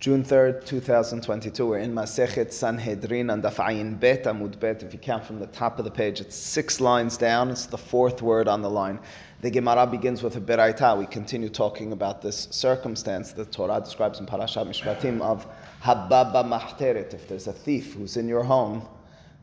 June 3rd, 2022. We're in Masechet Sanhedrin and Dafayin Bet Amud Bet. If you count from the top of the page, it's six lines down. It's the fourth word on the line. The Gemara begins with a Beraita. We continue talking about this circumstance the Torah describes in Parashat Mishpatim of Hababa Mahteret. If there's a thief who's in your home,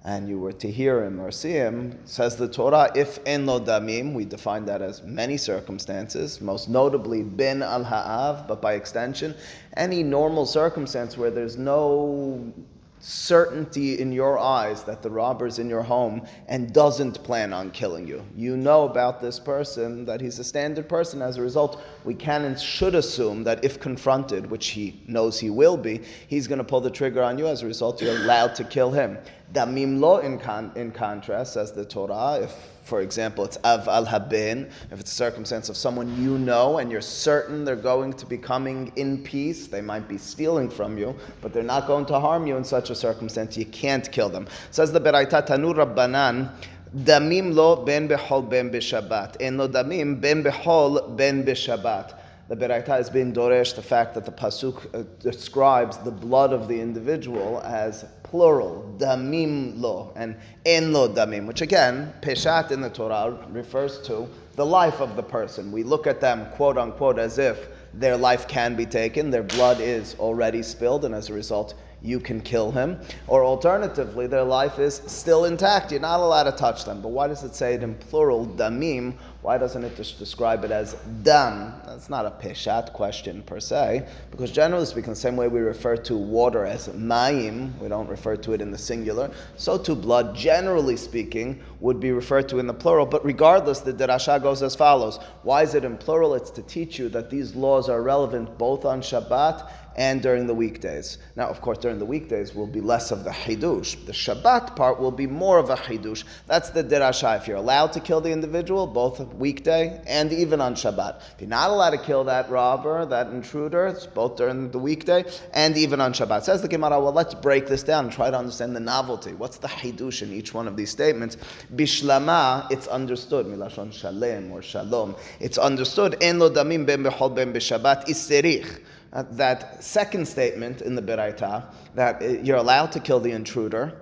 and you were to hear him or see him, says the Torah, if en lo damim, we define that as many circumstances, most notably bin al ha'av, but by extension, any normal circumstance where there's no certainty in your eyes that the robber's in your home and doesn't plan on killing you. You know about this person that he's a standard person. As a result, we can and should assume that if confronted, which he knows he will be, he's going to pull the trigger on you. As a result, you're allowed to kill him. Damim lo, in, con- in contrast, says the Torah, if for example, it's av al habin, if it's a circumstance of someone you know and you're certain they're going to be coming in peace, they might be stealing from you, but they're not going to harm you in such a circumstance, you can't kill them. Says the Beraita Tanu Rabbanan, damim lo ben behol ben b'shabbat, en lo damim ben behol ben b'shabbat the Beraita is being doresh the fact that the pasuk uh, describes the blood of the individual as plural, damim lo, and en lo damim, which again, peshat in the Torah refers to the life of the person. We look at them, quote unquote, as if their life can be taken, their blood is already spilled, and as a result, you can kill him. Or alternatively, their life is still intact. You're not allowed to touch them. But why does it say it in plural, damim? Why doesn't it describe it as dam? That's not a peshat question per se, because generally speaking, the same way we refer to water as mayim, we don't refer to it in the singular, so too blood, generally speaking, would be referred to in the plural. But regardless, the derasha goes as follows. Why is it in plural? It's to teach you that these laws are relevant both on Shabbat and during the weekdays. Now, of course, during the weekdays will be less of the hidush. The Shabbat part will be more of a hidush. That's the dirasha. If you're allowed to kill the individual, both weekday and even on Shabbat. If you're not allowed to kill that robber, that intruder, it's both during the weekday and even on Shabbat. Says the Gemara, well, let's break this down and try to understand the novelty. What's the hidush in each one of these statements? Bishlama, it's understood. Milashon shalem or shalom. It's understood. En lo damim ben behol ben b'Shabbat iserich that second statement in the Beraita, that uh, you're allowed to kill the intruder,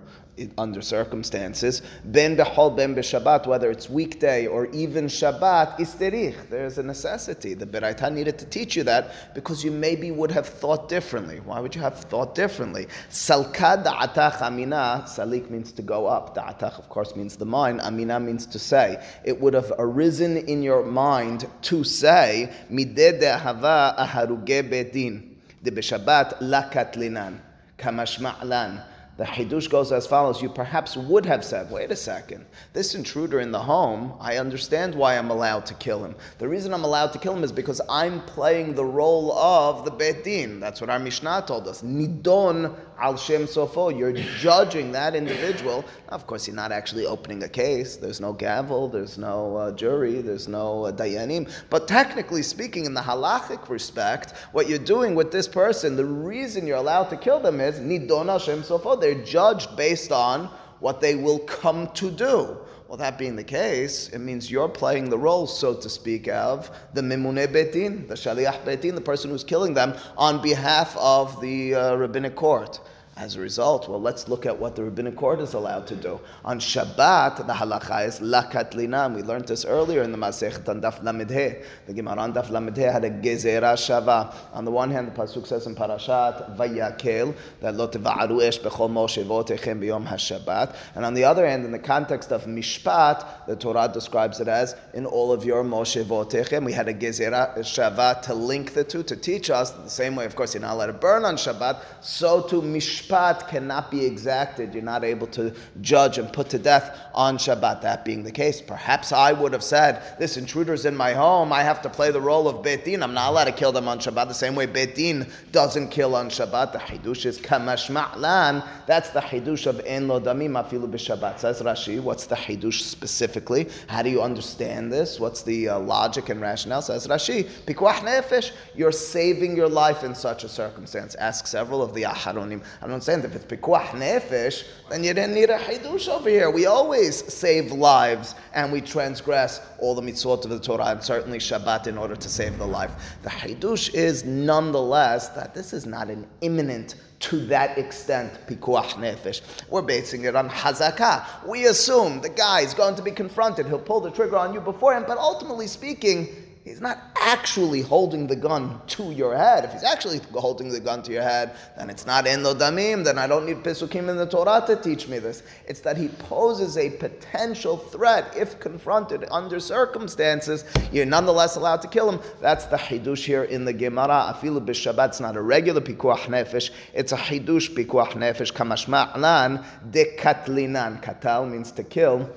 under circumstances. Ben behol ben b'Shabbat, whether it's weekday or even Shabbat, isterich. There's a necessity. The Beraita needed to teach you that because you maybe would have thought differently. Why would you have thought differently? Salka da'atach amina. Salik means to go up. Da'atach, of course, means the mind. Amina means to say. It would have arisen in your mind to say, mideh de'ahava aharuge bedin. De b'Shabbat lakatlinan. Kamashma'lan the Hidush goes as follows You perhaps would have said, wait a second, this intruder in the home, I understand why I'm allowed to kill him. The reason I'm allowed to kill him is because I'm playing the role of the Beit Din. That's what our Mishnah told us. Nidon al Shem Sofo. You're judging that individual. Of course, you're not actually opening a case. There's no gavel, there's no uh, jury, there's no uh, dayanim. But technically speaking, in the halachic respect, what you're doing with this person, the reason you're allowed to kill them is Nidon al Shem Sofo they're judged based on what they will come to do. Well, that being the case, it means you're playing the role, so to speak, of the Mimune Betin, the Shaliach Betin, the person who's killing them, on behalf of the uh, rabbinic court. As a result, well, let's look at what the rabbinic court is allowed to do. On Shabbat, the halacha is lakat linam. We learned this earlier in the Masechet on Daf Lamidhe. The Gemara on Daf Lamidhe had a gezerah shava. On the one hand, the pasuk says in Parashat Vayakel that lo teva'aru esh bechol moshevotechem biyom hashabat. And on the other hand, in the context of Mishpat, the Torah describes it as in all of your moshevotechem. We had a gezerah shava to link the two to teach us the same way. Of course, you're not allowed to burn on Shabbat. So to Mishpat mishpat cannot be exacted. You're not able to judge and put to death on Shabbat. That being the case, perhaps I would have said, This intruder's in my home. I have to play the role of Beit Din. I'm not allowed to kill them on Shabbat the same way Beit Din doesn't kill on Shabbat. The Hidush is Kamash Ma'lan. That's the Hidush of En Lo Damim Afilu B'Shabbat. Says Rashi, what's the Hidush specifically? How do you understand this? What's the uh, logic and rationale? Says Rashi, Pikuach Nefesh. You're saving your life in such a circumstance. Ask several of the Aharonim. I don't understand if it's pikuach nefesh, then you didn't need a chidush over here. We always save lives and we transgress all the mitzvot of the Torah and certainly Shabbat in order to save the life. The chidush is nonetheless that this is not an imminent to that extent pikuach nefesh. We're basing it on hazakah. We assume the guy is going to be confronted. He'll pull the trigger on you before him, but ultimately speaking, he's not actually holding the gun to your head. If he's actually holding the gun to your head, then it's not in the damim, then I don't need Pesukim in the Torah to teach me this. It's that he poses a potential threat if confronted under circumstances. You're nonetheless allowed to kill him. That's the hidush here in the Gemara. Afilu b'Shabbat, it's not a regular pikuach nefesh, it's a hidush pikuach nefesh, kamashma'nan de katlinan. Katal means to kill.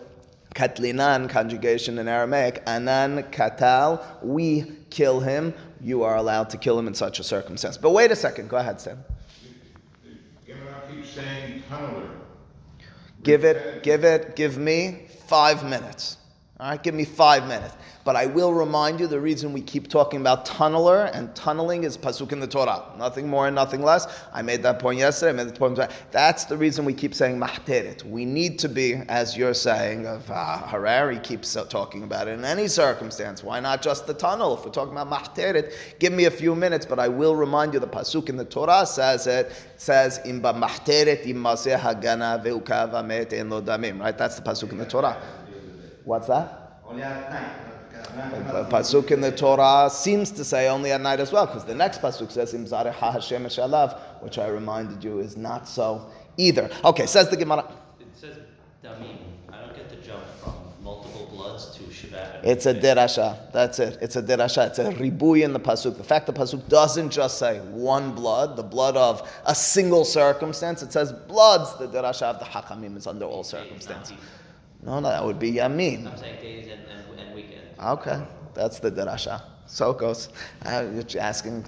Katlinan, conjugation in Aramaic, anan katal, we kill him. You are allowed to kill him in such a circumstance. But wait a second, go ahead, Sam. saying. Give it, give it, give me five minutes. All right, give me five minutes. But I will remind you the reason we keep talking about tunneler and tunneling is pasuk in the Torah. Nothing more and nothing less. I made that point yesterday. I made that point. Today. That's the reason we keep saying mahteret. We need to be, as you're saying, of uh, Harari keeps talking about it in any circumstance. Why not just the tunnel? If we're talking about mahteret, give me a few minutes. But I will remind you the pasuk in the Torah says it says imba mahteret immaseh hagana veukav amet en lo damim. Right? That's the pasuk in the Torah. What's that? Only at night. The uh, pasuk in the Torah seems to say only at night as well, because the next pasuk says Im zarecha Hashem shalav, which I reminded you is not so either. Okay, says the Gemara. It says damim. I don't get the jump from multiple bloods to Shabbat. It's a derasha. That's it. It's a derasha. It's a ribui in the pasuk. The fact the pasuk doesn't just say one blood, the blood of a single circumstance. It says bloods. The derasha of the hakamim is under all circumstances. No, no, that would be yamin. I'm saying days and, and, and weekends. Okay, that's the derasha. So it goes. Uh, you're asking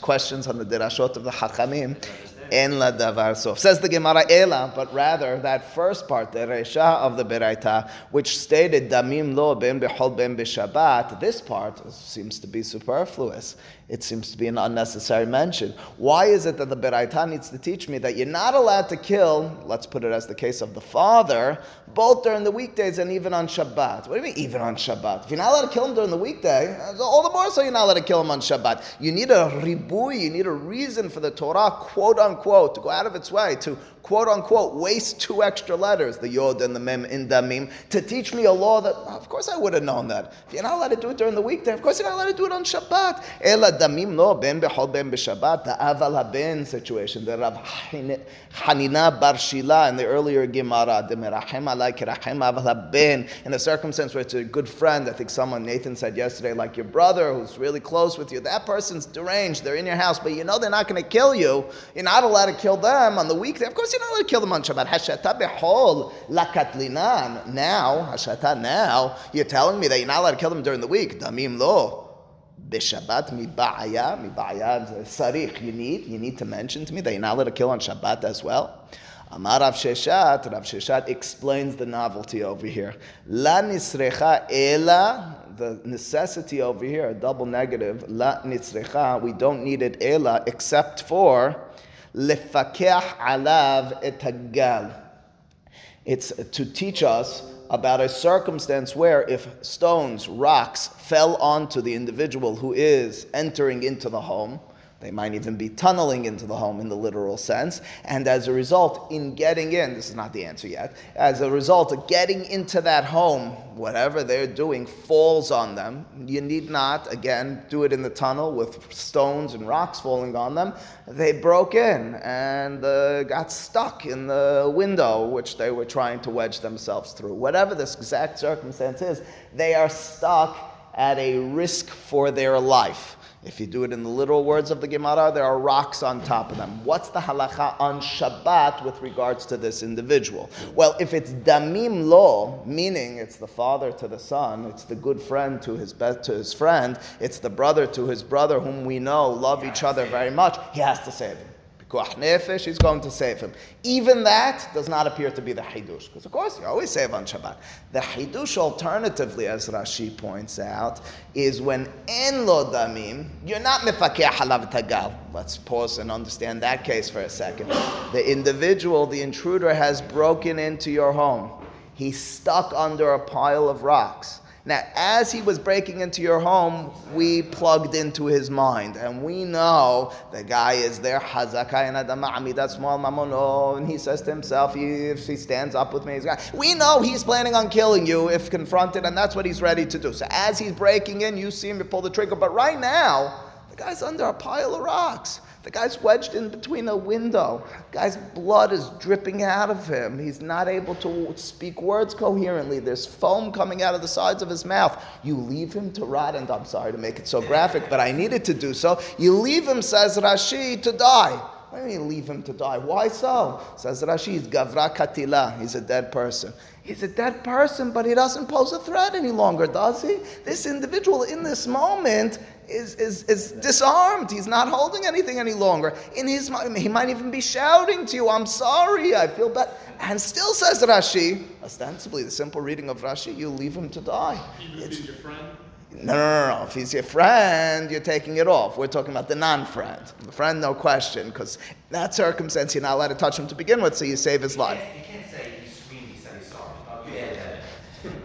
questions on the derashot of the Hakamim. En la davar sof. Says the Gemara Ela, but rather that first part, the Resha of the Beraita, which stated Damim lo ben behol ben b'Shabbat, this part seems to be superfluous. It seems to be an unnecessary mention. Why is it that the Beraita needs to teach me that you're not allowed to kill, let's put it as the case of the father, both during the weekdays and even on Shabbat? What do you mean, even on Shabbat? If you're not allowed to kill him during the weekday, all the more so you're not allowed to kill him on Shabbat. You need a ribui, you need a reason for the Torah, quote unquote, to go out of its way to quote unquote waste two extra letters, the yod and the mem in damim, to teach me a law that, of course, I would have known that. If you're not allowed to do it during the weekday, of course, you're not allowed to do it on Shabbat. Damim no ben behol ben b'Shabbat, the aval haben situation, the Rav Hanina bar Shila in the earlier Gemara, merachem alai kirachem aval haben, in a circumstance where it's a good friend. I think someone Nathan said yesterday, like your brother who's really close with you. That person's deranged. They're in your house, but you know they're not going to kill you. You're not allowed to kill them on the weekday. Of course, you're not allowed to kill them on Shabbat. Hashata behol lakatlinan. Now, hashata. Now, you're telling me that you're not allowed to kill them during the week. Damim lo. B'Shabbat mibaya, mibaya sarich. You need, you need to mention to me that you're not allowed to kill on Shabbat as well. Amar Rav Sheshet, Rav Sheshet explains the novelty over here. La nisrecha ela, the necessity over here, a double negative. La nisrecha, we don't need it ela except for lefakeh alav etagal. It's to teach us about a circumstance where if stones, rocks fell onto the individual who is entering into the home, they might even be tunneling into the home in the literal sense. And as a result, in getting in, this is not the answer yet, as a result of getting into that home, whatever they're doing falls on them. You need not, again, do it in the tunnel with stones and rocks falling on them. They broke in and uh, got stuck in the window which they were trying to wedge themselves through. Whatever this exact circumstance is, they are stuck at a risk for their life. If you do it in the literal words of the Gemara, there are rocks on top of them. What's the halacha on Shabbat with regards to this individual? Well, if it's damim lo, meaning it's the father to the son, it's the good friend to his be- to his friend, it's the brother to his brother whom we know love each other very much, he has to save him Kuach nefesh, he's going to save him. Even that does not appear to be the Hidush, because of course you always save on Shabbat. The Hidush, alternatively, as Rashi points out, is when en lo damim, you're not mifakeh halav tagal. Let's pause and understand that case for a second. The individual, the intruder, has broken into your home. He's stuck under a pile of rocks. Now, as he was breaking into your home, we plugged into his mind, and we know the guy is there, that's small mamono, and he says to himself, if he stands up with me, he's going. We know he's planning on killing you if confronted, and that's what he's ready to do. So, as he's breaking in, you see him, you pull the trigger, but right now, the guy's under a pile of rocks. The guy's wedged in between a window. The guy's blood is dripping out of him. He's not able to speak words coherently. There's foam coming out of the sides of his mouth. You leave him to rot, and I'm sorry to make it so graphic, but I needed to do so. You leave him, says Rashi, to die. Why do you leave him to die? Why so? Says Rashi, he's Gavra Katila. He's a dead person. He's a dead person, but he doesn't pose a threat any longer, does he? This individual in this moment is, is, is disarmed. He's not holding anything any longer. In his mind, he might even be shouting to you, I'm sorry, I feel bad. And still says Rashi, ostensibly the simple reading of Rashi, you leave him to die. Even if he's your friend? No, no, no, no. If he's your friend, you're taking it off. We're talking about the non friend. The friend, no question, because that circumstance, you're not allowed to touch him to begin with, so you save his life. You can't say he screamed, he said sorry.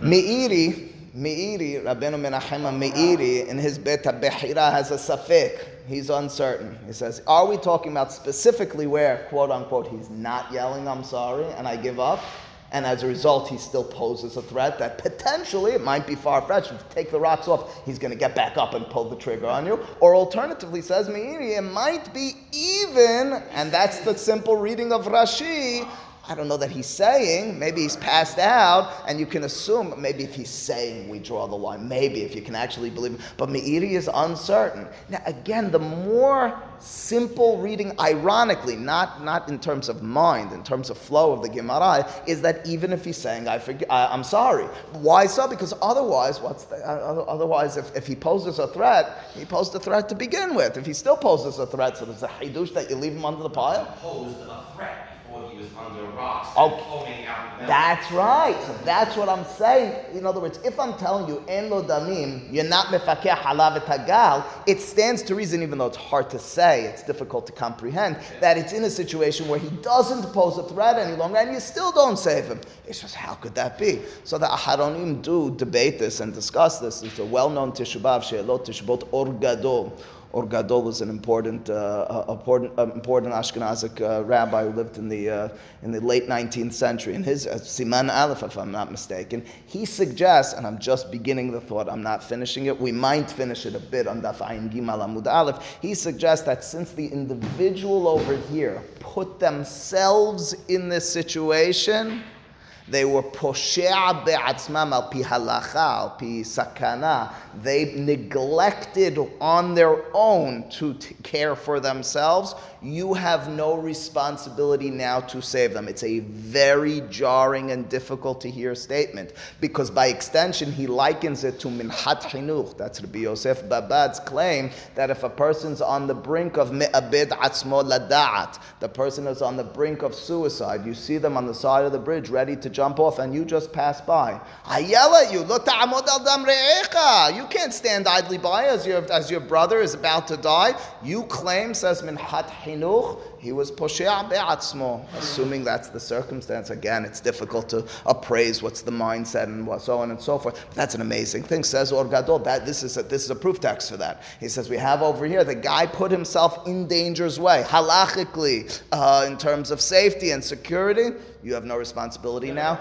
Meiri, Meiri, Rabbeinu Menachem Meiri, in his Bet Behira has a safek. He's uncertain. He says, Are we talking about specifically where, quote unquote, he's not yelling, I'm sorry, and I give up? And as a result, he still poses a threat that potentially it might be far fetched. If you take the rocks off, he's going to get back up and pull the trigger on you. Or alternatively, says Meiri, it might be even, and that's the simple reading of Rashi, I don't know that he's saying. Maybe he's passed out, and you can assume maybe if he's saying, we draw the line. Maybe if you can actually believe him. But Meiri is uncertain. Now, again, the more simple reading, ironically, not, not in terms of mind, in terms of flow of the Gemara, is that even if he's saying, I forg- I, am sorry. Why so? Because otherwise, what's the, uh, otherwise, if, if he poses a threat, he posed a threat to begin with. If he still poses a threat, so there's a hidush that you leave him under the pile. Posed a threat before he was rocks. Oh, That's right. So that's what I'm saying. In other words, if I'm telling you en lo damim, you're not mefakeh halav tagal, it stands to reason, even though it's hard to say, it's difficult to comprehend, that it's in a situation where he doesn't pose a threat any longer, and you still don't save him. It's just how could that be? So the Aharonim do debate this and discuss this. It's a well-known Tishubav, She'elot Tishbot Or Gadol. Or Gadol was an important, uh, important, important Ashkenazic uh, rabbi who lived in the, uh, in the late 19th century. In his uh, Siman Aleph, if I'm not mistaken, he suggests, and I'm just beginning the thought, I'm not finishing it, we might finish it a bit on Daf Ayin Gimal Amud Aleph. He suggests that since the individual over here put themselves in this situation, they were poshea be'atzmam al pi halacha, al pi sakana. They neglected on their own to t- care for themselves. You have no responsibility now to save them. It's a very jarring and difficult to hear statement because by extension he likens it to minhat chinuch. That's Rabbi Yosef Babad's claim that if a person's on the brink of me'abed atzmo lada'at, the person is on the brink of suicide, you see them on the side of the bridge ready to jump off and you just pass by. I yell at you. You can't stand idly by as your, as your brother is about to die. You claim, says Minhat Hinuch, he was poshea be'atzmo, assuming that's the circumstance. Again, it's difficult to appraise what's the mindset and what, so on and so forth. But that's an amazing thing, says Or Gadol. That, this, is a, this is a proof text for that. He says, we have over here, the guy put himself in danger's way, halachically, uh, in terms of safety and security. You have no responsibility now.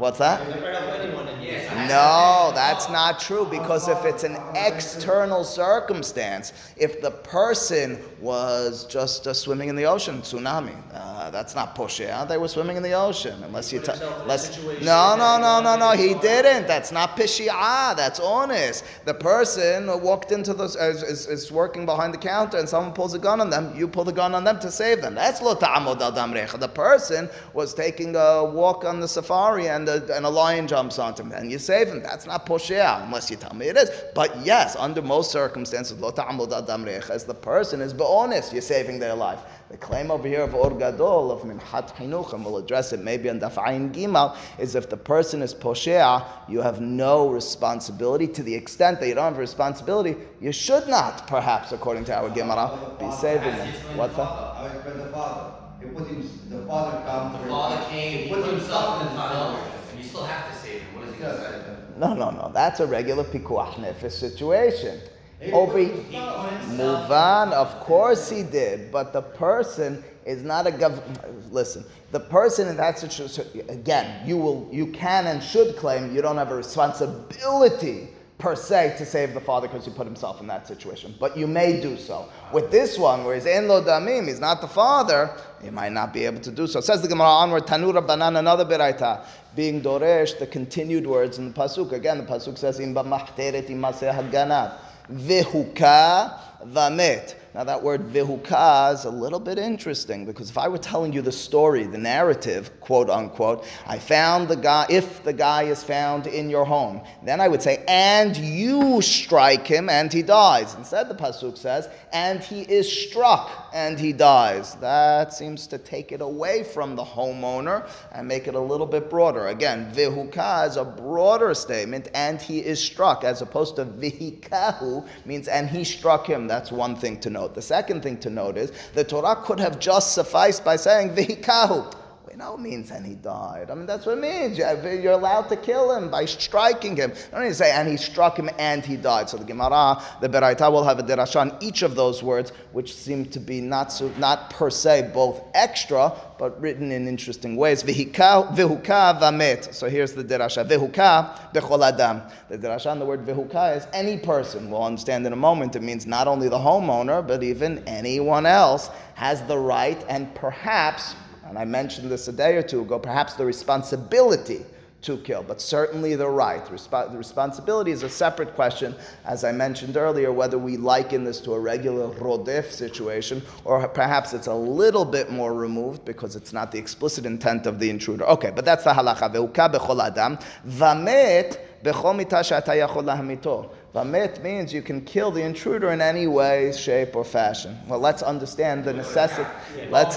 What's that? Never help anyone in yes. No, that's not true because if it's an external circumstance, if the person was just uh, swimming in the ocean, tsunami, uh, that's not poshea. They were swimming in the ocean, unless you put tell. himself in a Unless, no, no, no, no, no. He didn't. That's not pishia. That's honest. The person walked into the is, is, is working behind the counter, and someone pulls a gun on them. You pull the gun on them to save them. That's lo ta'amod al. The person was taking a walk on the safari, and a, and a lion jumps onto him, and you save him. That's not poshea, unless you tell me it is. But yes, under most circumstances, lo ta'amod al as the person is honest, you're saving their life. The claim over here of Or Gadol, of Minhat Chinuch, and we'll address it maybe on Daf Ayin Gimal, is if the person is Poshea, you have no responsibility. To the extent that you don't have responsibility, you should not, perhaps, according to our Gemara, be saving them. What's that? I would explain the father. He put him, the father come. The father came, he put himself in the father. Tunnel, and you still have to save him. What is he gonna say? No, no, no. That's a regular pikuach nefesh situation. He Over put. Move on. Of course he did, but the person is not a gov. Listen, the person in that situation again, you will, you can and should claim you don't have a responsibility per se to save the father because he put himself in that situation, but you may do so. With this one, where he's in lo damim, he's not the father, you might not be able to do so. It says the Gemara onward, Tanu Rabbanan another beraita, being doresh, the continued words in the pasuk. Again, the pasuk says im b'machteret imaseh haganav vihuka vamet. Now that word vihuka is a little bit interesting because if I were telling you the story, the narrative, quote unquote, I found the guy, if the guy is found in your home, then I would say, and you strike him and he dies. Instead, the pasuk says, and he is struck and he dies. That seems to take it away from the homeowner and make it a little bit broader. Again, vihuka is a broader statement, and he is struck, as opposed to vihikahu means and he struck him. That's one thing to note. The second thing to note is the Torah could have just sufficed by saying vihikahu. Know it means and he died. I mean, that's what it means. You- You're allowed to kill him by striking him. I don't need to say and he struck him and he died. So the Gemara, the Beraita will have a derasha on each of those words, which seem to be not so, not per se both extra, but written in interesting ways. Vihuka vamet. So here's the derasha. Vihuka bechol adam. The derasha on the word vihuka is any person. We'll understand in a moment. It means not only the homeowner, but even anyone else has the right and perhaps and I mentioned this a day or two ago, perhaps the responsibility to kill, but certainly the right. Respo- the responsibility is a separate question, as I mentioned earlier, whether we liken this to a regular rodef situation, or perhaps it's a little bit more removed because it's not the explicit intent of the intruder. Okay, but that's the halacha. Ve'uka bechol adam, vamet bechol mita she'ata yachol lahamito. Vamet means you can kill the intruder in any way, shape, or fashion. Well, let's understand the necessity. Let's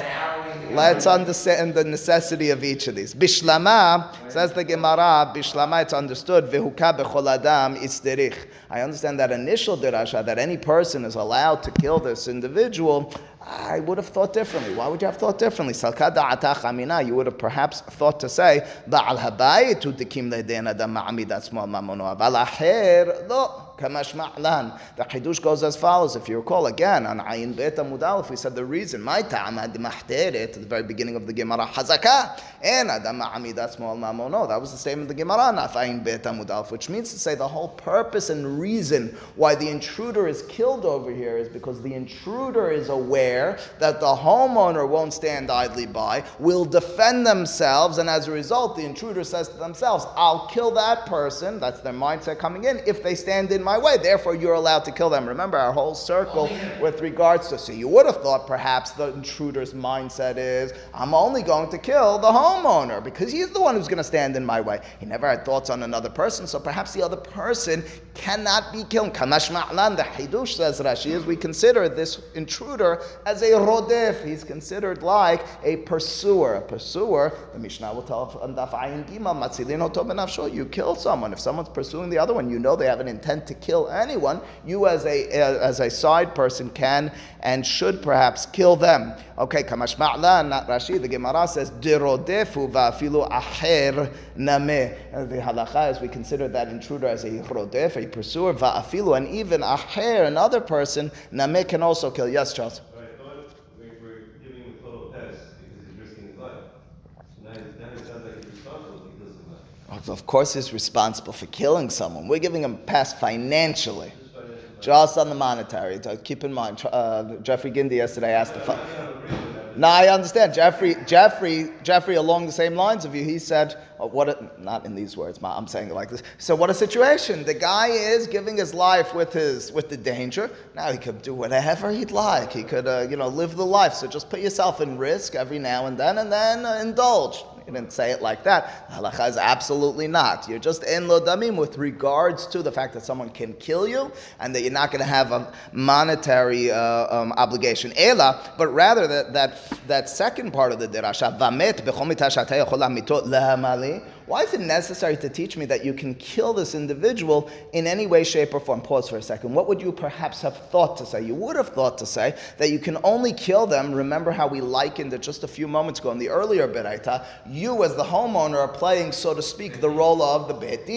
let's understand the necessity of each of these. Bishlama says the Gemara. Bishlama, it's understood. Vehuka bechol adam isderich. I understand that initial dirasha that any person is allowed to kill this individual. I would have thought differently. Why would you have thought differently? You would have perhaps thought to say, Ba'al habayit hu dikim le'den adam ma'amid atzmo mamono. Aval acher, lo. Kamash ma'lan. The Chidush goes as follows. If you recall again on Ayin Bet Amud we said the reason. My ta'amad mahteret at the very beginning of the Gemara Hazaka and Adam ma'amid small mamono. That was the statement of the Gemara not Ayin Bet which means to say the whole purpose and reason why the intruder is killed over here is because the intruder is aware that the homeowner won't stand idly by, will defend themselves, and as a result, the intruder says to themselves, "I'll kill that person." That's their mindset coming in if they stand in my way. Therefore, you're allowed to kill them. Remember our whole circle with regards to. So you would have thought perhaps the intruder's mindset is, I'm only going to kill the homeowner because he's the one who's going to stand in my way. He never had thoughts on another person, so perhaps the other person cannot be killed. Kamash ma'lan, the Hidush says Rashi, is we consider this intruder as a rodef. He's considered like a pursuer. A pursuer, the Mishnah will tell on you kill someone. If someone's pursuing the other one, you know they have an intent to kill anyone. You, as a uh, as a side person, can and should perhaps kill them. Okay, Kamash Ma'lan, not Rashi. The Gemara says Dirodefu va'afilu aher nameh. Uh, and The halacha is we consider that intruder as a rodef, a pursuer, va'afilu, and even aher, another person, nameh can also kill. Yes, Charles. But I thought we were giving him a total pass because he's risking his life. So now, he's- now it sounds like he's responsible because of course, he's responsible for killing someone. We're giving him a pass financially, Just on the monetary. So Keep in mind, uh, Jeffrey Gindi yesterday asked the. Fu-. No, I understand. Jeffrey, Jeffrey, Jeffrey, along the same lines of you, he said, oh, "What? A, not in these words. I'm saying it like this. So, what a situation! The guy is giving his life with his with the danger. Now he could do whatever he'd like. He could, uh, you know, live the life. So just put yourself in risk every now and then, and then uh, indulge. He didn't say it like that. Halacha is absolutely not. You're just in lo damim with regards to the fact that someone can kill you and that you're not going to have a monetary uh, um, obligation. Ela, but rather that, that, that second part of the dirasha, vamet why is it necessary to teach me that you can kill this individual in any way, shape, or form? Pause for a second. What would you perhaps have thought to say? You would have thought to say that you can only kill them. Remember how we likened it just a few moments ago in the earlier beraita. You, as the homeowner, are playing, so to speak, the role of the Beit.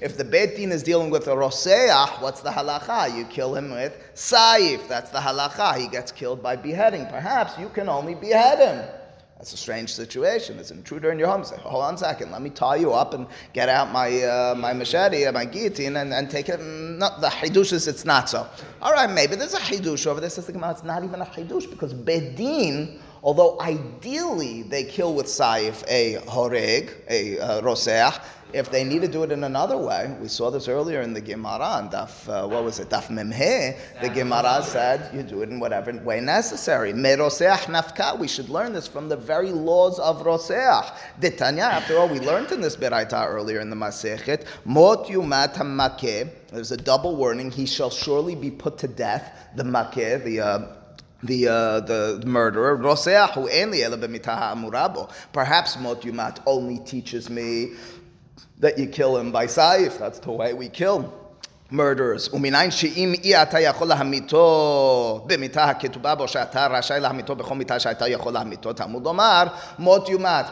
If the Beit is dealing with a roseach, what's the halacha? You kill him with saif. That's the halacha. He gets killed by beheading. Perhaps you can only behead him. That's a strange situation. There's an intruder in your home. Say, hold on a second, let me tie you up and get out my uh, my machete, my guillotine, and, and take it. No, the hidush is it's not so. All right, maybe there's a hidush over there. Says the Gemara, it's not even a hidush because bedin, although ideally they kill with saif a horeg, a uh, roseach, if they need to do it in another way, we saw this earlier in the Gemara, and Daf, uh, what was it, Daf Memhe, the Gemara said you do it in whatever way necessary. Meroseach nafka, we should learn this from the very laws of Roseach. Ditanya, after all, we learned in this Beraita earlier in the Masechet, Mot yumat makeh, there's a double warning, he shall surely be put to death, the makeh, the uh, the uh, the murderer. Perhaps Mot Yumat only teaches me that you kill him by saif. That's the way we kill murderers. ומניין שאם אי אתה יכול להמיתו במיתה הכתובה בו שאתה רשאי להמיתו בכל מיתה שאתה יכול להמיתו, תלמוד לומר, מות יומת.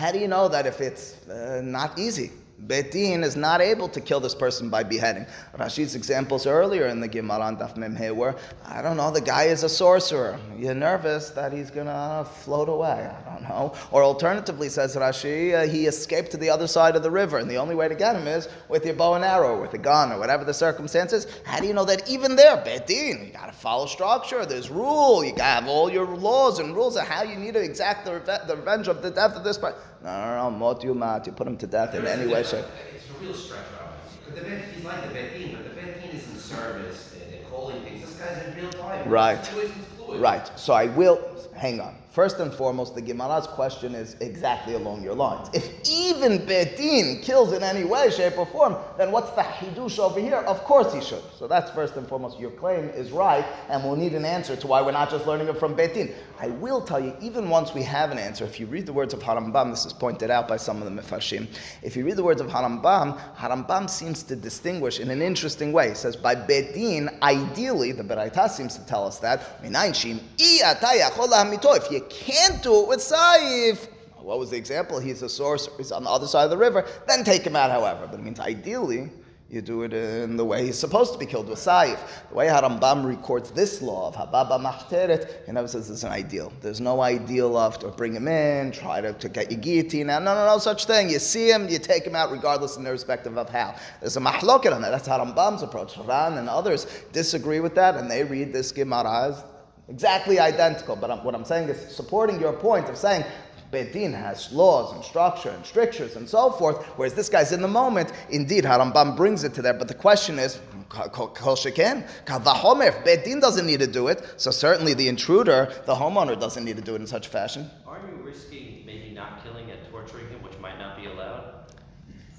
How do you know that if it's uh, not easy? Beit Din is not able to kill this person by beheading. Rashi's examples earlier in the Gemara on Daf Memhe were, I don't know, the guy is a sorcerer. You're nervous that he's going to float away. I don't know. Or alternatively, says Rashi, uh, he escaped to the other side of the river, and the only way to get him is with your bow and arrow, with a gun, or whatever the circumstances. How do you know that even there, Beit Din, you got to follow structure. There's rule. You got to have all your laws and rules of how you need to exact the, the revenge of the death of this person. No, no, no, mot yumat. You put him to death in any way, shape. It's a real stretch out. But the bet, he's like the Betin, but the Betin is in service. They're, calling things. This guy's in real time. Right. The situation's fluid. Right. So I will hang on. First and foremost, the Gemara's question is exactly along your lines. If even Betin kills in any way, shape, or form, then what's the hidush over here? Of course he should. So that's first and foremost. Your claim is right, and we'll need an answer to why we're not just learning it from Betin. I will tell you, even once we have an answer, if you read the words of Harambam, this is pointed out by some of the Mefashim. If you read the words of Harambam, Harambam seems to distinguish in an interesting way. He says, by Betin, ideally, the Beraita seems to tell us that, if you can't do it with Saif, what was the example? He's a sorcerer, he's on the other side of the river, then take him out, however. But it means ideally, you do it in the way he's supposed to be killed with saif. The way Harambam records this law of hababa machteret, he never says it's an ideal. There's no ideal of to bring him in, try to, to get your guillotine. out. No, no, no, such thing. You see him, you take him out, regardless and irrespective of how. There's a mahloket on that. That's Harambam's approach. Ran and others disagree with that, and they read this Gemara as exactly identical. But I'm, what I'm saying is supporting your point of saying Bedin has laws and structure and strictures and so forth, whereas this guy's in the moment. Indeed, Harambam brings it to there, but the question is, Kol Sheken, Kavahomer, if Beit Din doesn't need to do it, so certainly the intruder, the homeowner, doesn't need to do it in such fashion. Aren't you risking maybe not killing and torturing him, which might not be allowed?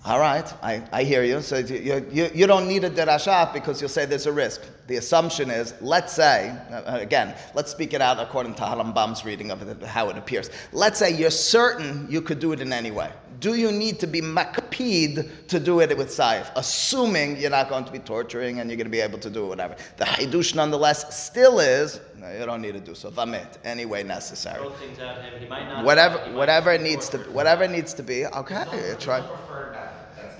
All right, I, I hear you. So you, you, you don't need a derashat because you'll say there's a risk. The assumption is, let's say, uh, again, let's speak it out according to Harambam's reading of it, how it appears. Let's say you're certain you could do it in any way. Do you need to be makpid to do it with saif, assuming you're not going to be torturing and you're going to be able to do it, whatever? The hidush, nonetheless, still is, no, you don't need to do so. Vamit, any way necessary. Throw things at him. He might not. Whatever, whatever it needs to, whatever it needs to be. Okay, try.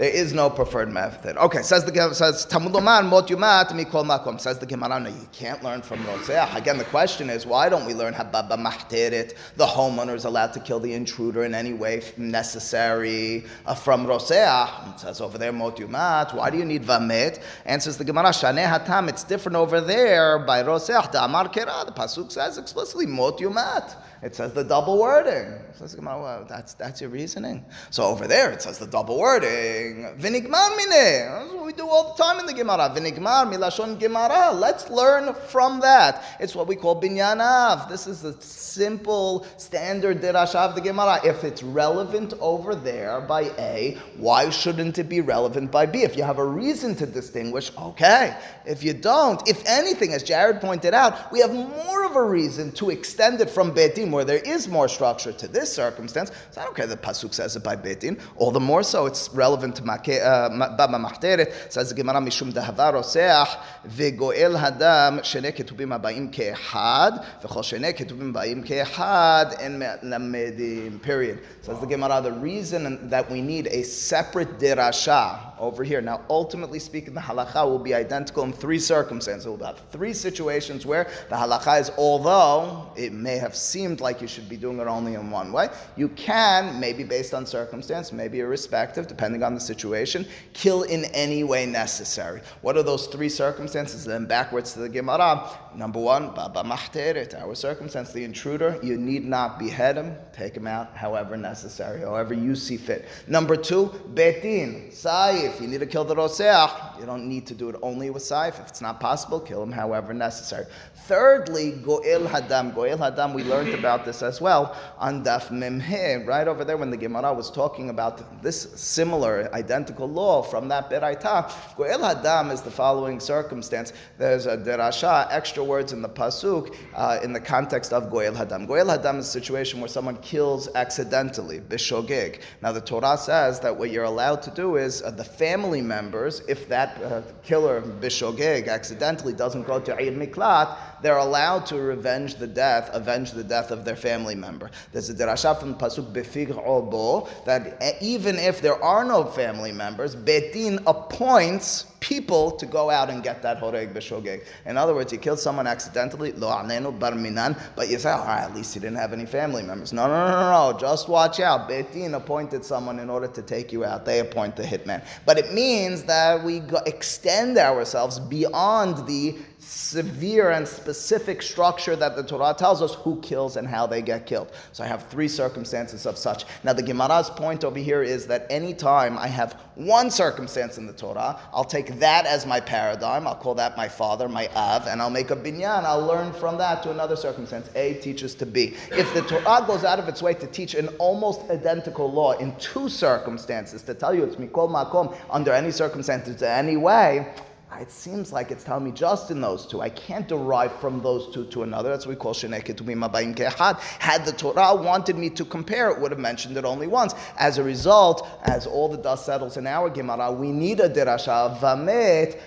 There is no preferred method. Okay, says the says Talmud Lomar Mot Yumat Mikol Makom. Says the Gemara, no, you can't learn from Roseach. Again, the question is, why don't we learn Hababa Mahteret? The homeowner is allowed to kill the intruder in any way necessary uh, from Roseach. It says over there Mot Yumat. Why do you need Vamet? Answers the Gemara, Shaneh Hatam. It's different over there by Roseach. The Amar Kera. The pasuk says explicitly Mot Yumat. It says the double wording. Well, that's that's your reasoning. So over there it says the double wording. Vinigmar mine. That's what we do all the time in the Gemara. Vinigmar milashon Gemara. Let's learn from that. It's what we call binyanav. This is the simple standard dirasha of the Gemara. If it's relevant over there by A, why shouldn't it be relevant by B? If you have a reason to distinguish, okay. If you don't, if anything, as Jared pointed out, we have more of a reason to extend it from Where there is more structure to this circumstance. So I don't care that Pasuk says it by Betin. All the more so, it's relevant to uh, Baba Mahteret. Says the Gemara Mishum Dahavar Oseach Vegoel Hadam Shene Ketubim Abayim Ke'ehad V'chol Shene Ketubim Abayim Ke'ehad En Lamedim. Period. Says the Gemara, the reason that we need a separate dirasha over here. Now, ultimately speaking, the halacha will be identical in three circumstances. We'll have three situations where the halacha is, although it may have seemed like you should be doing it only in one way, you can, maybe based on circumstance, maybe irrespective, depending on the situation, kill in any way necessary. What are those three circumstances? Then backwards to the Gemara. Number one, Baba Mahteret, our circumstance, the intruder, you need not behead him, take him out however necessary, however you see fit. Number two, Betin, Saif, you need to kill the Roseach, you don't need to do it only with Saif. If it's not possible, kill him however necessary. Thirdly, Goel Hadam. Goel Hadam, we learned about this as well on Daf Memhe, right over there when the Gemara was talking about this similar, identical law from that Beraita. Goel Hadam is the following circumstance. There's a derasha, extra words in the Pasuk, uh, in the context of Goel Hadam. Goel Hadam is a situation where someone kills accidentally, Bishogeg. Now the Torah says that what you're allowed to do is uh, the family members, if that uh, killer, Bishogeg, accidentally doesn't go to Ir Miklat, they're allowed to revenge the death, avenge the death of their family member. There's a derasha from Pasuk Befig Obo that even if there are no family members, Betin appoints people to go out and get that horeg b'shogeg. In other words, you killed someone accidentally, lo anenu bar minan, but you say, all right, at least he didn't have any family members. No, no, no, no. Just watch out. Betin appointed someone in order to take you out. They appoint the hitman. But it means that we extend ourselves beyond the severe and specific structure that the Torah tells us who kills and how they get killed. So I have three circumstances of such. Now the Gemara's point over here is that anytime I have one circumstance in the Torah, I'll take that as my paradigm. I'll call that my father, my Av, and I'll make a binyan. I'll learn from that to another circumstance. A teaches to B. If the Torah goes out of its way to teach an almost identical law in two circumstances, to tell you it's mikol makom under any circumstances, in any way, it seems like it's telling me just in those two. I can't derive from those two to another. That's what we call sheneket mabayim kehad. Had the Torah wanted me to compare, it would have mentioned it only once. As a result, as all the dust settles in our Gemara, we need a derasha vamet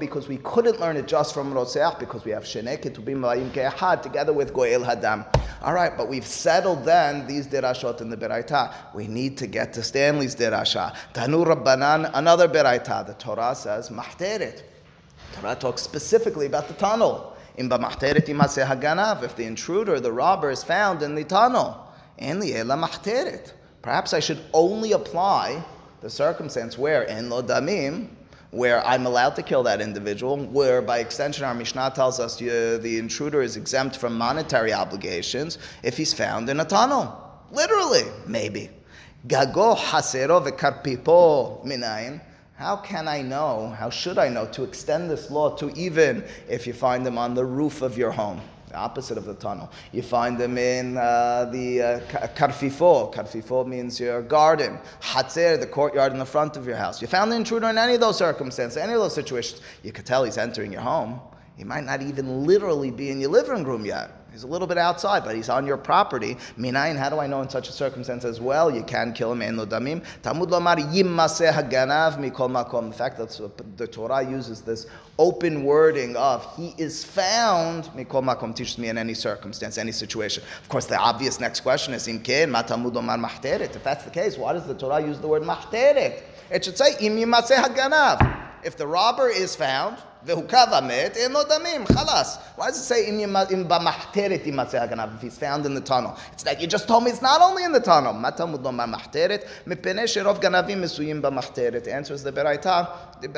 because we couldn't learn it just from Roseach because we have sheneket mabayim kehad together with goel hadam. All right, but we've settled then these derashot in the beraita. We need to get to Stanley's derasha. Tanu Rabbanan, another beraita. The Torah says mahteret. Torah talks specifically about the tunnel. In mahteret haganav, if the intruder, the robber, is found in the tunnel, in the ela mahteret. Perhaps I should only apply the circumstance where in lo damim, where I'm allowed to kill that individual, where by extension our Mishnah tells us uh, the intruder is exempt from monetary obligations if he's found in a tunnel. Literally, maybe. Gago hasero v'karpipo minayin. How can I know, how should I know to extend this law to even if you find them on the roof of your home? The opposite of the tunnel. You find them in uh, the uh, karfifo. Karfifo means your garden. Hatzer, the courtyard in the front of your house. You found the intruder in any of those circumstances, any of those situations. You could tell he's entering your home. He might not even literally be in your living room yet. He's a little bit outside, but he's on your property. Minayin, how do I know in such a circumstance as well? You can kill him in damim. Talmud lomar yimmase haganav mikol makom. The fact that the Torah uses this open wording of he is found mikol makom teaches me in any circumstance, any situation. Of course, the obvious next question is imken matamud lomar mahteret. If that's the case, why does the Torah use the word mahteret? It should say im yimmase haganav. If the robber is found. Chalas. Why does it say if he's found in the tunnel? It's like you just told me it's not only in the tunnel. Answers the beraita. The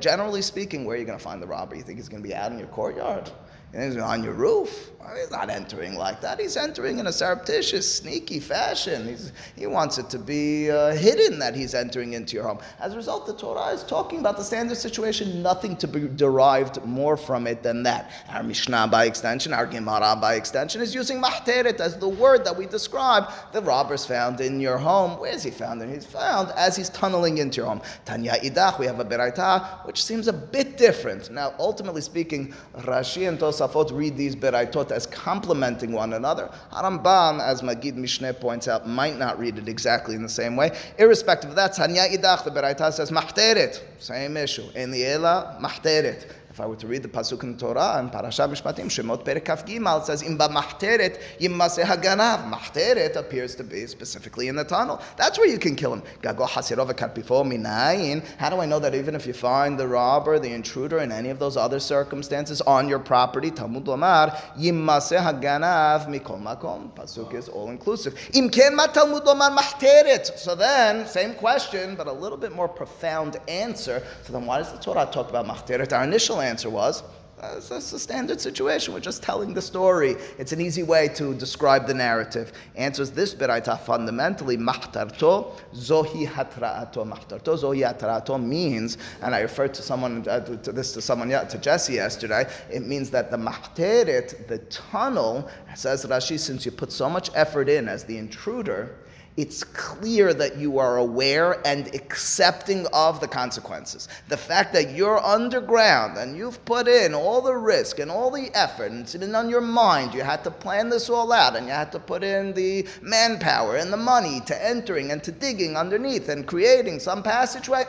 Generally speaking, where are you going to find the robber? You think he's going to be out in your courtyard? He's on your roof. He's not entering like that. He's entering in a surreptitious, sneaky fashion. He's, he wants it to be uh, hidden that he's entering into your home. As a result, the Torah is talking about the standard situation, nothing to be derived more from it than that. Our Mishnah, by extension, our Gemara, by extension, is using mahteret as the word that we describe the robbers found in your home. Where is he found? And he's found as he's tunneling into your home. Tanya Idach, we have a Beraita, which seems a bit different. Now, ultimately speaking, Rashi and Tosafot read these Beraitot as complementing one another. Harambam, as Magid Mishneh points out, might not read it exactly in the same way. Irrespective of that, Tanya Idach, the Beraita says Mahteret, same issue. In the Ela. If I were to read the pasuk in the Torah and Parashat Mishpatim, Shemot Perek Kaf Gimal, says, "Im mahteret yimaseh haganav." Mahteret appears to be specifically in the tunnel. That's where you can kill him. Gago hasirov before minayin. How do I know that even if you find the robber, the intruder, in any of those other circumstances on your property, Talmud Lomar, yimaseh haganav mikol makom. Pasuk is all inclusive. Im ken ma Talmud Lomar mahteret. So then, same question, but a little bit more profound answer. So then, why does the Torah talk about mahteret? Our initial answer was, that's, that's a standard situation. We're just telling the story. It's an easy way to describe the narrative. Answers this beraita fundamentally, mahtarto zohi hatraato. Mahtarto zohi hatraato means, and I referred to someone uh, to this to someone to Jesse yesterday. It means that the mahteret, the tunnel, says Rashi, since you put so much effort in as the intruder it's clear that you are aware and accepting of the consequences. The fact that you're underground and you've put in all the risk and all the effort, and it's been on your mind, you had to plan this all out, and you had to put in the manpower and the money to entering and to digging underneath and creating some passageway,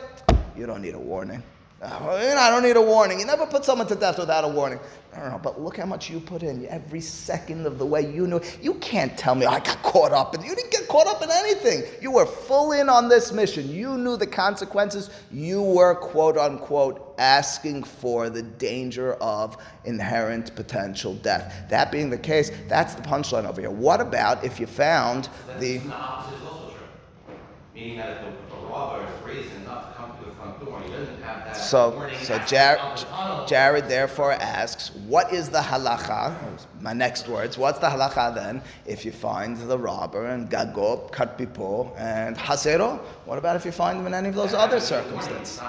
you don't need a warning. Oh, I don't need a warning. You never put someone to death without a warning. I don't know, but look how much you put in every second of the way you knew. You can't tell me I got caught up, and you didn't get caught up in anything. You were full in on this mission. You knew the consequences. You were quote unquote asking for the danger of inherent potential death. That being the case, that's the punchline over here. What about if you found the the opposite is also true. Meaning that if the, if robber is brazen enough to come to the front door, he doesn't have that So, warning so aspect Jared, the. Jared therefore asks, what is the halacha? My next words, what's the halacha then if you find the robber and gagob, cut people, and hasero? What about if you find them in any of those other circumstances?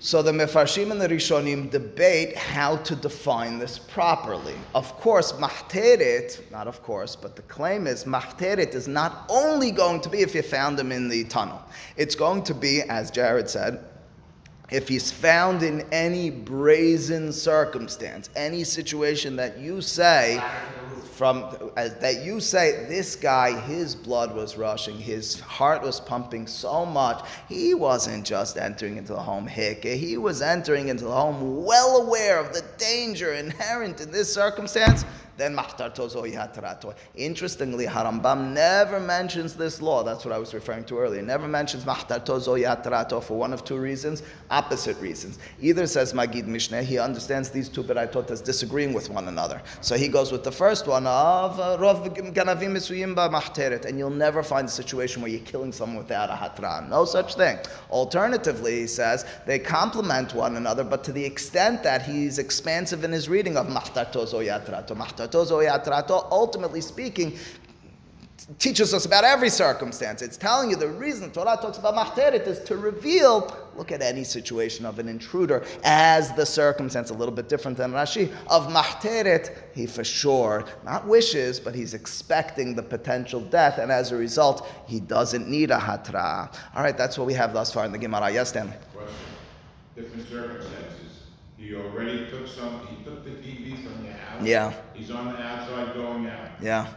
So the Mefarshim and the Rishonim debate how to define this properly. Of course, mahteret, not of course, but the claim is mahteret is not only going to be if you found him in the tunnel. It's going to be, as Jared said, if he's found in any brazen circumstance, any situation that you say from that you say this guy his blood was rushing his heart was pumping so much he wasn't just entering into the home hick he was entering into the home well aware of the danger inherent in this circumstance then. Interestingly, Harambam never mentions this law. That's what I was referring to earlier. Never mentions mahtarto zohi hatarato for one of two reasons, opposite reasons. Either says Magid Mishneh, he understands these two beraitot as disagreeing with one another. So he goes with the first one of uh, ganavim and you'll never find a situation where you're killing someone without a hatran. No such thing. Alternatively, he says they complement one another, but to the extent that he's expansive in his reading of mahtarto zohi hatarato, mahtarto zohi hatarato, ultimately speaking, teaches us about every circumstance. It's telling you the reason Torah talks about mahteret is to reveal, look at any situation of an intruder as the circumstance, a little bit different than Rashi, of mahteret, he for sure, not wishes, but he's expecting the potential death, and as a result, he doesn't need a hatra. All right, that's what we have thus far in the Gemara. Yes, Stanley? Question. Different circumstances. He already took some, he took the TV from the house. Yeah. He's on the outside going out. Yeah,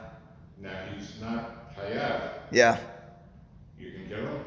Now, he's not Hayat. yeah. You can kill him?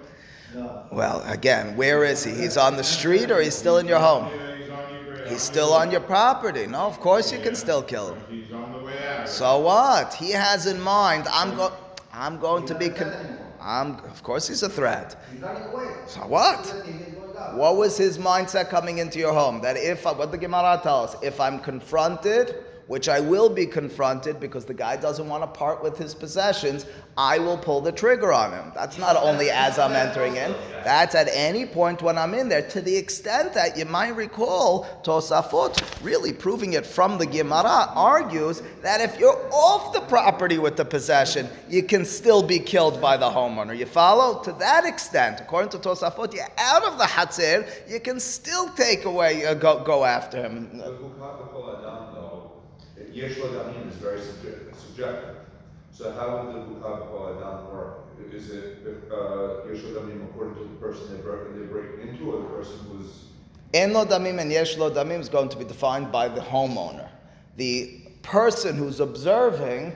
No. Well, again, where is he? He's on the street or he's still in your home? He's on your ground. He's still on your property. No, of course you can still kill him. He's on the way out. So what? He has in mind, I'm going, I'm going to be, con- a threat anymore. I'm, of course he's a threat. He's running away. So what? He's going out. What was his mindset coming into your home? That if, what the Gemara tells us, if I'm confronted which I will be confronted because the guy doesn't want to part with his possessions, I will pull the trigger on him. That's not only as I'm entering in, that's at any point when I'm in there, to the extent that you might recall Tosafot really proving it from the Gemara argues that if you're off the property with the possession, you can still be killed by the homeowner. You follow? To that extent, according to Tosafot, you're out of the Hatzir, you can still take away, uh, go, go after him. The Bukha B'Kol Adam, though, Yesh Lo Damim is very subjective. So how would the Bukha B'Kol Adam work? Is it uh, Yesh Lo Damim according to the person they break, they break into, or the person who's En lo damim and yesh lo damim is going to be defined by the homeowner. The person who's observing,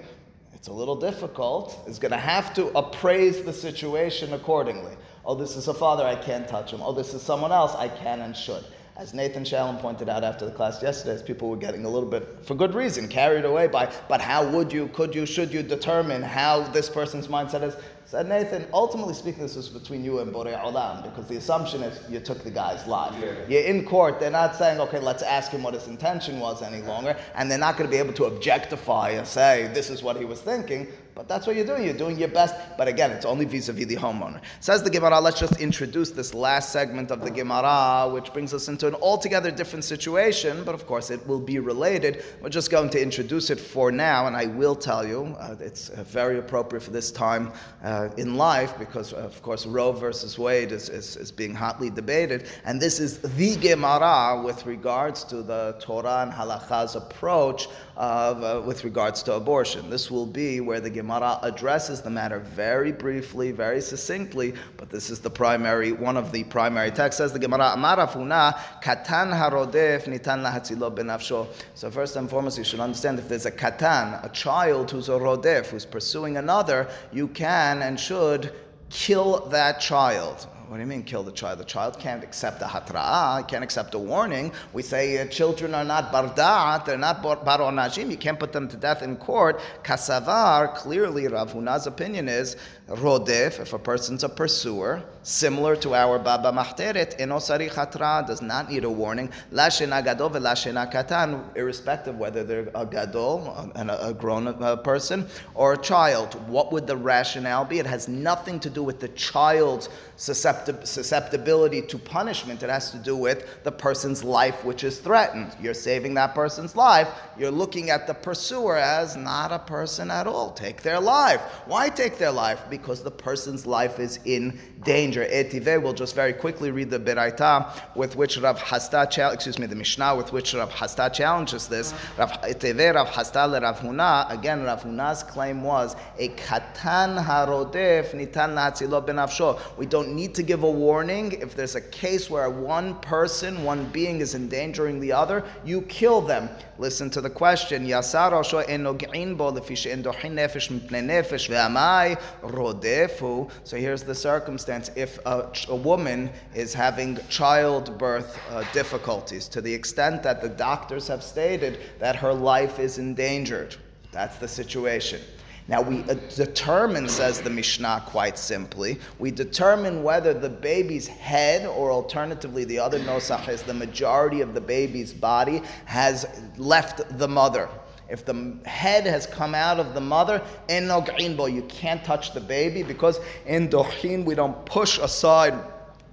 it's a little difficult, is going to have to appraise the situation accordingly. Oh, this is a father, I can't touch him. Oh, this is someone else, I can and should. As Nathan Shalom pointed out after the class yesterday, as people were getting a little bit, for good reason, carried away by, but how would you, could you, should you determine how this person's mindset is? Said Nathan, ultimately speaking, this is between you and Borei Olam, because the assumption is you took the guy's life. Yeah. You're in court, they're not saying, okay, let's ask him what his intention was any longer, and they're not going to be able to objectify and say, this is what he was thinking. But that's what you're doing. You're doing your best. But again, it's only vis-a-vis the homeowner. Says the Gemara. Let's just introduce this last segment of the Gemara, which brings us into an altogether different situation. But of course, it will be related. We're just going to introduce it for now, and I will tell you uh, it's uh, very appropriate for this time uh, in life because, of course, Roe versus Wade is, is, is being hotly debated, and this is the Gemara with regards to the Torah and Halacha's approach uh, with regards to abortion. This will be where the Gemara addresses the matter very briefly, very succinctly, but this is the primary, one of the primary texts. Says the Gemara, Amar Rav Huna, Katan harodef nitan lahatzilo benafsho. So first and foremost, you should understand if there's a katan, a child who's a rodef, who's pursuing another, you can and should kill that child. What do you mean kill the child? The child can't accept a hatra'ah, can't accept a warning. We say uh, children are not barda'at, they're not bar onajim, you can't put them to death in court. Kasavar, clearly Rav Huna's opinion is, rodef, if a person's a pursuer, similar to our Baba Mahteret, enosari chatra, does not need a warning, la shena gadol ve'la katan, irrespective whether they're a gadol, a, a grown person, or a child. What would the rationale be? It has nothing to do with the child's susceptibility to punishment. It has to do with the person's life which is threatened. You're saving that person's life. You're looking at the pursuer as not a person at all. Take their life. Why take their life? Because the person's life is in danger. Etive, we'll just very quickly read the Beraita with which Rav Chisda, chal- excuse me, the Mishnah with which Rav Chisda challenges this. Rav Etive, Rav Chisda Rav Huna. Again, Rav Huna's claim was a katan harodef nitan la'atzilo benafsho. We don't need to give a warning if there's a case where one person, one being is endangering the other. You kill them. Listen to the question. Yasar osho enog'in bo lefi she'endochin nefesh mipnei nefesh ve'amai rodefu. So here's the circumstance. If a, a woman is having childbirth uh, difficulties to the extent that the doctors have stated that her life is endangered, that's the situation. Now we uh, determine, says the Mishnah quite simply, we determine whether the baby's head, or alternatively the other nosach is the majority of the baby's body, has left the mother. If the head has come out of the mother, you can't touch the baby because in dochin we don't push aside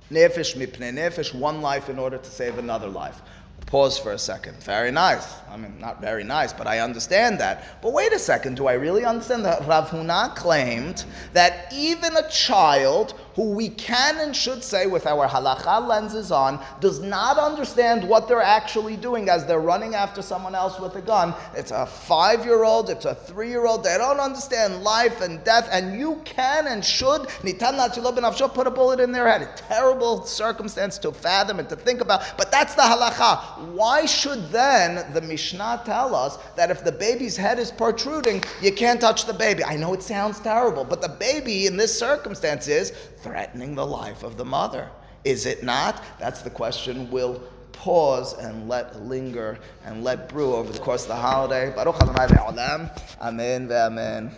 nefesh mipnei nefesh, one life in order to save another life. Pause for a second. Very nice. I mean, not very nice, but I understand that. But wait a second. Do I really understand that Rav Huna claimed that even a child who we can and should say with our halacha lenses on does not understand what they're actually doing as they're running after someone else with a gun. It's a five year old, it's a three year old, they don't understand life and death, and you can and should put a bullet in their head. A terrible circumstance to fathom and to think about, but that's the halacha. Why should then the Mishnah tell us that if the baby's head is protruding, you can't touch the baby? I know it sounds terrible, but the baby in this circumstance is threatening the life of the mother. Is it not? That's the question we'll pause and let linger and let brew over the course of the holiday. Baruch Adonai Amen ve'amen.